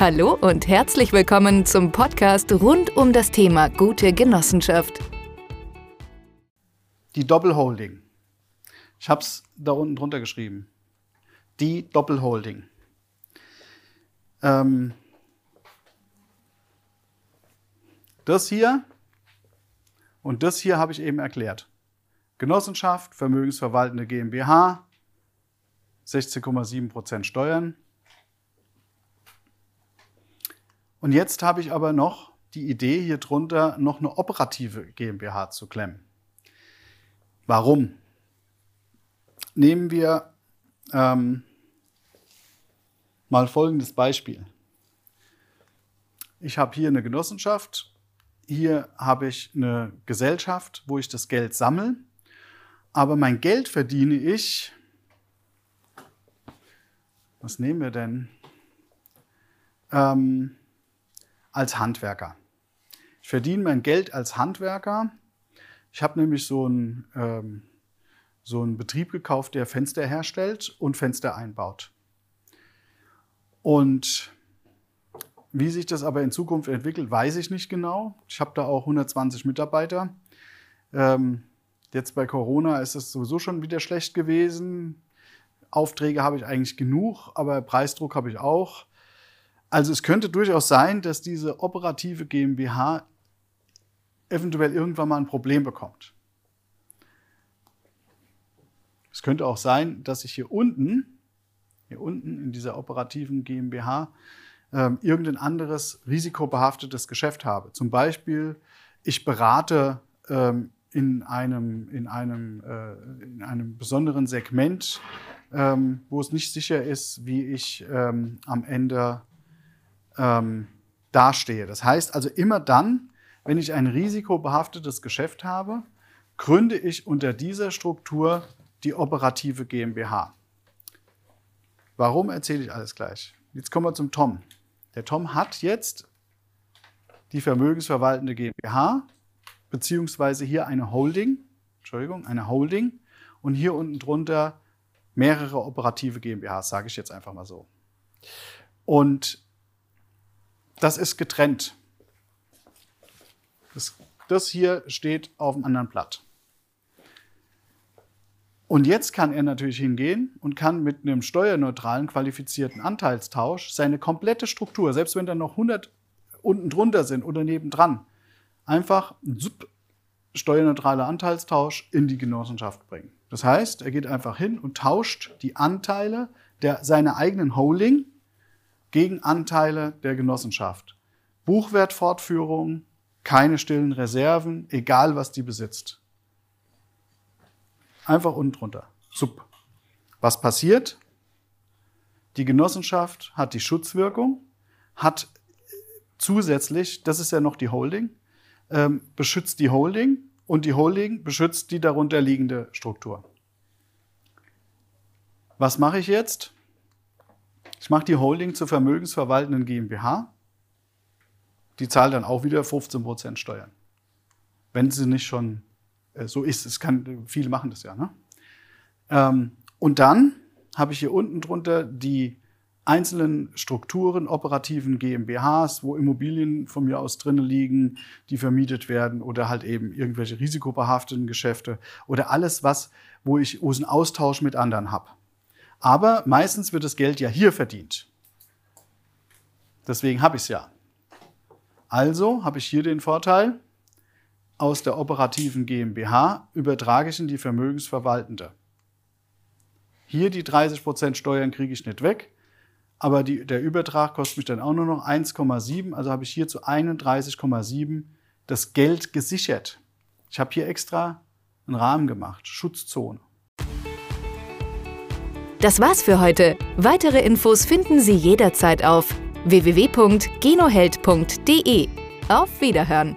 Hallo und herzlich willkommen zum Podcast rund um das Thema gute Genossenschaft. Die Doppelholding. Ich habe es da unten drunter geschrieben. Die Doppelholding. Ähm, das hier und das hier habe ich eben erklärt. Genossenschaft, vermögensverwaltende GmbH, 16,7% Steuern, Und jetzt habe ich aber noch die Idee, hier drunter noch eine operative GmbH zu klemmen. Warum? Nehmen wir ähm, mal folgendes Beispiel. Ich habe hier eine Genossenschaft, hier habe ich eine Gesellschaft, wo ich das Geld sammle, aber mein Geld verdiene ich, was nehmen wir denn? Ähm, als Handwerker. Ich verdiene mein Geld als Handwerker. Ich habe nämlich so einen, ähm, so einen Betrieb gekauft, der Fenster herstellt und Fenster einbaut. Und wie sich das aber in Zukunft entwickelt, weiß ich nicht genau. Ich habe da auch 120 Mitarbeiter. Ähm, jetzt bei Corona ist es sowieso schon wieder schlecht gewesen. Aufträge habe ich eigentlich genug, aber Preisdruck habe ich auch. Also es könnte durchaus sein, dass diese operative GmbH eventuell irgendwann mal ein Problem bekommt. Es könnte auch sein, dass ich hier unten, hier unten in dieser operativen GmbH, ähm, irgendein anderes risikobehaftetes Geschäft habe. Zum Beispiel, ich berate ähm, in, einem, in, einem, äh, in einem besonderen Segment, ähm, wo es nicht sicher ist, wie ich ähm, am Ende ähm, dastehe. Das heißt also immer dann, wenn ich ein risikobehaftetes Geschäft habe, gründe ich unter dieser Struktur die operative GmbH. Warum erzähle ich alles gleich? Jetzt kommen wir zum Tom. Der Tom hat jetzt die vermögensverwaltende GmbH, beziehungsweise hier eine Holding, Entschuldigung, eine Holding und hier unten drunter mehrere operative GmbHs, sage ich jetzt einfach mal so. Und das ist getrennt. Das, das hier steht auf einem anderen Blatt. Und jetzt kann er natürlich hingehen und kann mit einem steuerneutralen qualifizierten Anteilstausch seine komplette Struktur, selbst wenn da noch 100 unten drunter sind oder nebendran, einfach zup, steuerneutraler Anteilstausch in die Genossenschaft bringen. Das heißt, er geht einfach hin und tauscht die Anteile der, seiner eigenen Holding gegen Anteile der Genossenschaft. Buchwertfortführung, keine stillen Reserven, egal was die besitzt. Einfach unten drunter. Sub. Was passiert? Die Genossenschaft hat die Schutzwirkung, hat zusätzlich, das ist ja noch die Holding, ähm, beschützt die Holding und die Holding beschützt die darunter liegende Struktur. Was mache ich jetzt? Ich mache die Holding zur vermögensverwaltenden GmbH. Die zahlt dann auch wieder 15% Steuern. Wenn sie nicht schon äh, so ist. Es kann, viele machen das ja. Ne? Ähm, und dann habe ich hier unten drunter die einzelnen Strukturen, operativen GmbHs, wo Immobilien von mir aus drinnen liegen, die vermietet werden oder halt eben irgendwelche risikobehafteten Geschäfte oder alles, was, wo ich wo einen Austausch mit anderen habe. Aber meistens wird das Geld ja hier verdient. Deswegen habe ich es ja. Also habe ich hier den Vorteil, aus der operativen GmbH übertrage ich in die Vermögensverwaltende. Hier die 30% Steuern kriege ich nicht weg, aber die, der Übertrag kostet mich dann auch nur noch 1,7, also habe ich hier zu 31,7 das Geld gesichert. Ich habe hier extra einen Rahmen gemacht, Schutzzone. Das war's für heute. Weitere Infos finden Sie jederzeit auf www.genoheld.de. Auf Wiederhören!